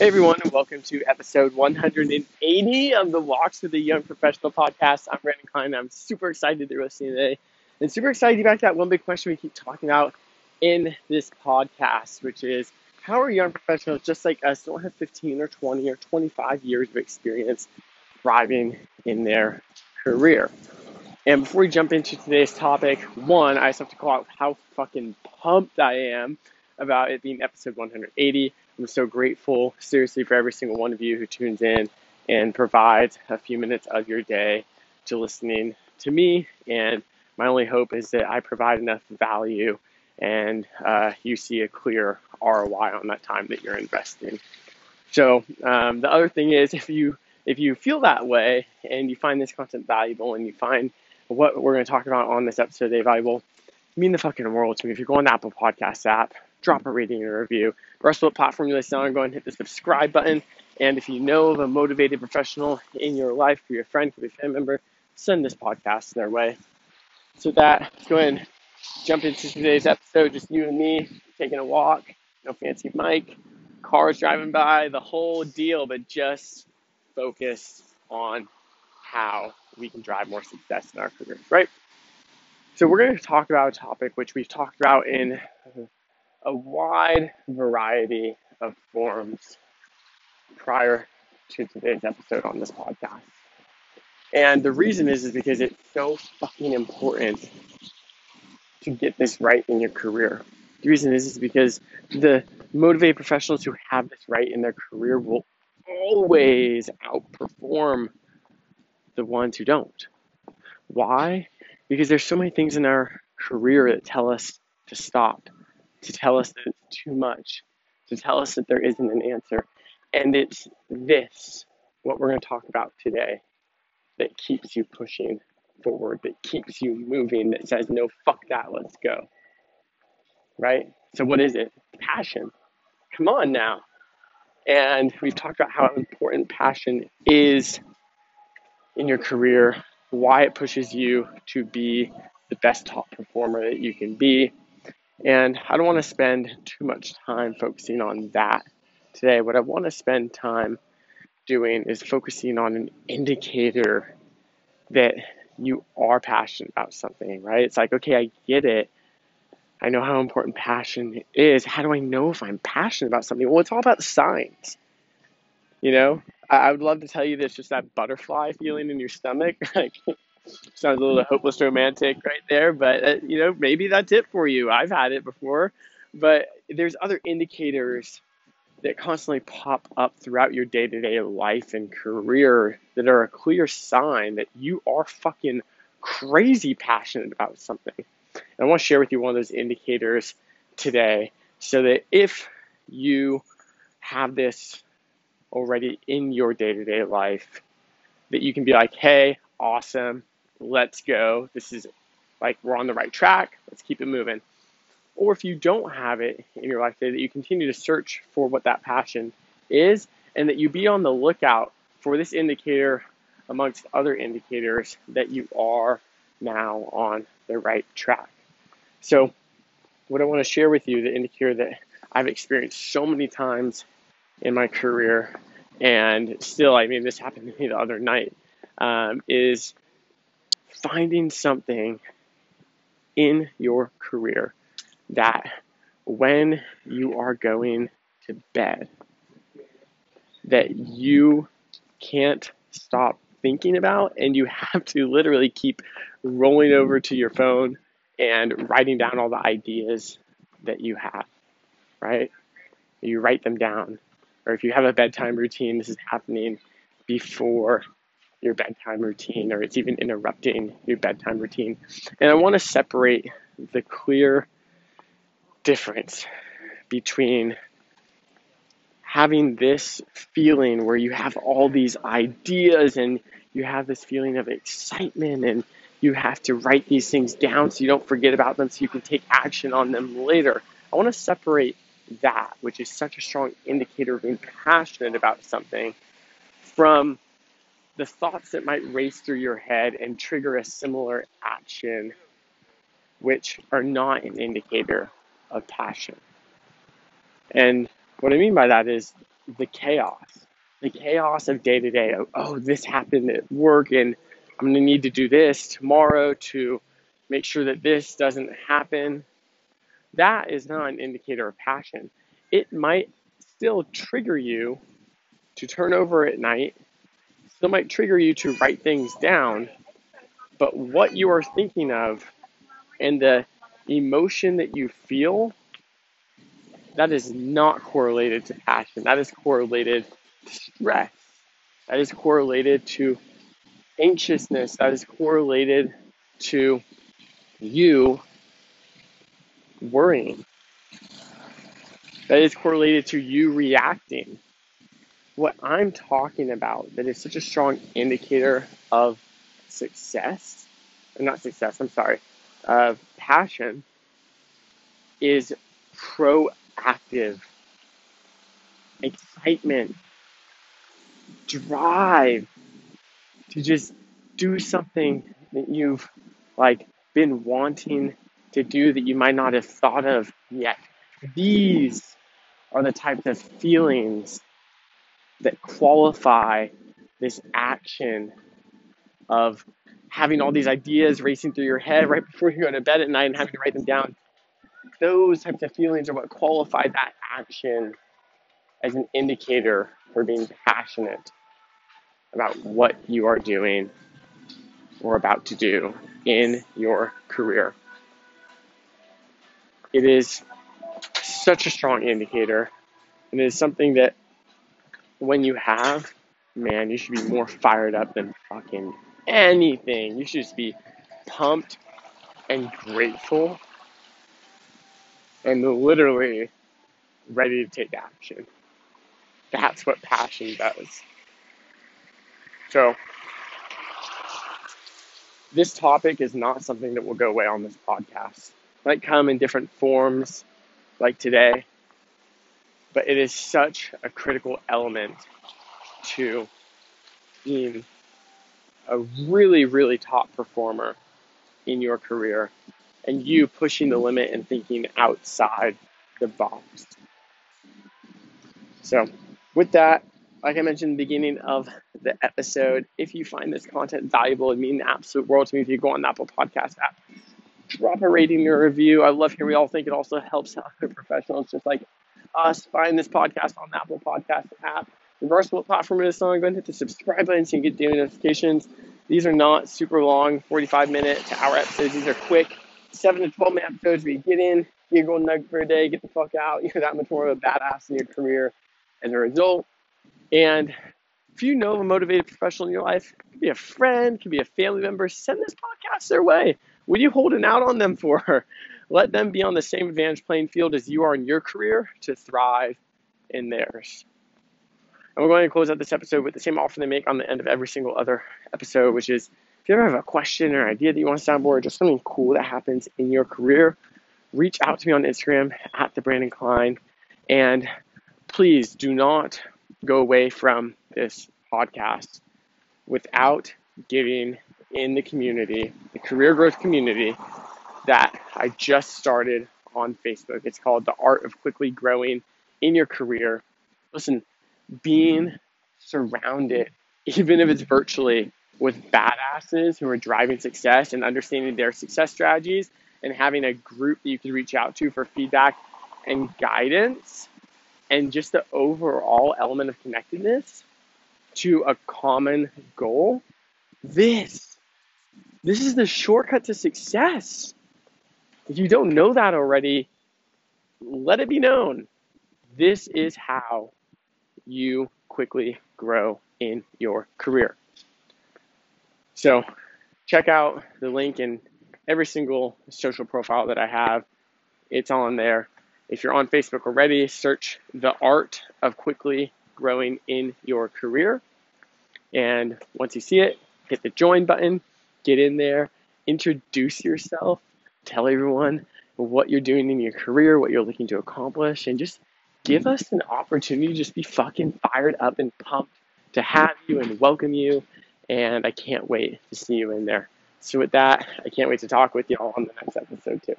Hey everyone, and welcome to episode 180 of the Walks with the Young Professional podcast. I'm Brandon Klein. I'm super excited that you're listening today, and super excited to be back to that one big question we keep talking about in this podcast, which is how are young professionals just like us don't have 15 or 20 or 25 years of experience thriving in their career? And before we jump into today's topic, one, I just have to call out how fucking pumped I am about it being episode 180. I'm so grateful, seriously, for every single one of you who tunes in and provides a few minutes of your day to listening to me. And my only hope is that I provide enough value and uh, you see a clear ROI on that time that you're investing. So um, the other thing is, if you if you feel that way and you find this content valuable and you find what we're going to talk about on this episode today valuable, mean the fucking world to me. If you go on the Apple Podcast app, drop a rating a review. Regardless what platform you listen on, go ahead and hit the subscribe button. And if you know of a motivated professional in your life, for your friend, for your family member, send this podcast their way. So that, let's go ahead and jump into today's episode. Just you and me taking a walk. No fancy mic, cars driving by, the whole deal, but just focus on how we can drive more success in our careers, right? So we're going to talk about a topic which we've talked about in a wide variety of forms prior to today's episode on this podcast. And the reason is is because it's so fucking important to get this right in your career. The reason is is because the motivated professionals who have this right in their career will always outperform the ones who don't. Why? Because there's so many things in our career that tell us to stop, to tell us that it's too much, to tell us that there isn't an answer. And it's this, what we're going to talk about today, that keeps you pushing forward, that keeps you moving, that says, no, fuck that, let's go. Right? So, what is it? Passion. Come on now. And we've talked about how important passion is in your career, why it pushes you to be the best top performer that you can be, and I don't want to spend too much time focusing on that today. What I want to spend time doing is focusing on an indicator that you are passionate about something, right? It's like, okay, I get it. I know how important passion is. How do I know if I'm passionate about something? Well, it's all about signs. You know, I, would love to tell you there's just that butterfly feeling in your stomach. like, sounds a little hopeless romantic right there, but uh, you know maybe that's it for you. I've had it before, but there's other indicators that constantly pop up throughout your day-to-day life and career that are a clear sign that you are fucking crazy passionate about something. And I want to share with you one of those indicators today so that if you have this already in your day-to-day life that you can be like, "Hey, awesome let's go. This is like we're on the right track. Let's keep it moving. Or if you don't have it in your life today, that you continue to search for what that passion is and that you be on the lookout for this indicator amongst other indicators that you are now on the right track. So, what I want to share with you, the indicator that I've experienced so many times in my career, and still, I mean, this happened to me the other night, um, is finding something in your career that when you are going to bed that you can't stop thinking about and you have to literally keep rolling over to your phone and writing down all the ideas that you have right? You write them down. Or if you have a bedtime routine this is happening before your bedtime routine or it's even interrupting your bedtime routine. And I want to separate the clear difference between having this feeling where you have all these ideas and you have this feeling of excitement and you have to write these things down so you don't forget about them so you can take action on them later. I want to separate that, which is such a strong indicator of being passionate about something, from the thoughts that might race through your head and trigger a similar action, which are not an indicator of passion. And what I mean by that is the chaos, the chaos of day to day. Oh, this happened at work, and I'm going to need to do this tomorrow to make sure that this doesn't happen. That is not an indicator of passion. It might still trigger you to turn over at night, still might trigger you to write things down, but what you are thinking of and the emotion that you feel, that is not correlated to passion. That is correlated to stress. That is correlated to anxiousness. That is correlated to you worrying. That is correlated to you reacting. What I'm talking about that is such a strong indicator of success, not success, I'm sorry, of passion, is proactive excitement, drive to just do something that you've like been wanting to do that you might not have thought of yet. These are the types of feelings that qualify this action of having all these ideas racing through your head right before you go to bed at night and having to write them down. Those types of feelings are what qualify that action as an indicator for being passionate about what you are doing or about to do in your career. It is such a strong indicator, and it is something that when you have, man, you should be more fired up than fucking anything. You should just be pumped and grateful and literally ready to take action. That's what passion does. So, this topic is not something that will go away on this podcast. It might come in different forms, like today, but it is such a critical element to being a really, really top performer in your career and you pushing the limit and thinking outside the box. So, with that, like I mentioned in the beginning of the episode, if you find this content valuable, it means the absolute world to me if you go on the Apple Podcast app. Drop a rating or review. I love hearing we all think it also helps other professionals just like us find this podcast on the Apple Podcast app. Of what platform it is on, go ahead and hit the subscribe button so you can get daily notifications. These are not super long, 45 minute to hour episodes. These are quick, 7 to 12 minute episodes where you get in, you go nug for a day, get the fuck out. You're that much more of a badass in your career as a result. And if you know of a motivated professional in your life, could be a friend, could be a family member, send this podcast their way. What are you holding out on them for? Let them be on the same advantage playing field as you are in your career to thrive in theirs. And we're going to close out this episode with the same offer they make on the end of every single other episode, which is if you ever have a question or idea that you want to soundboard, just something cool that happens in your career, reach out to me on Instagram at the Brandon Klein. And please do not go away from this podcast without giving in the community, the career growth community that I just started on Facebook. It's called The Art of Quickly Growing in Your Career. Listen, being surrounded, even if it's virtually, with badasses who are driving success and understanding their success strategies and having a group that you can reach out to for feedback and guidance and just the overall element of connectedness to a common goal, this, this is the shortcut to success. If you don't know that already, let it be known. This is how you quickly grow in your career. So, check out the link in every single social profile that I have. It's on there. If you're on Facebook already, search the art of quickly growing in your career. And once you see it, hit the join button, get in there, introduce yourself, tell everyone what you're doing in your career, what you're looking to accomplish, and just give us an opportunity to just be fucking fired up and pumped to have you and welcome you. And I can't wait to see you in there. So, with that, I can't wait to talk with you all on the next episode, too.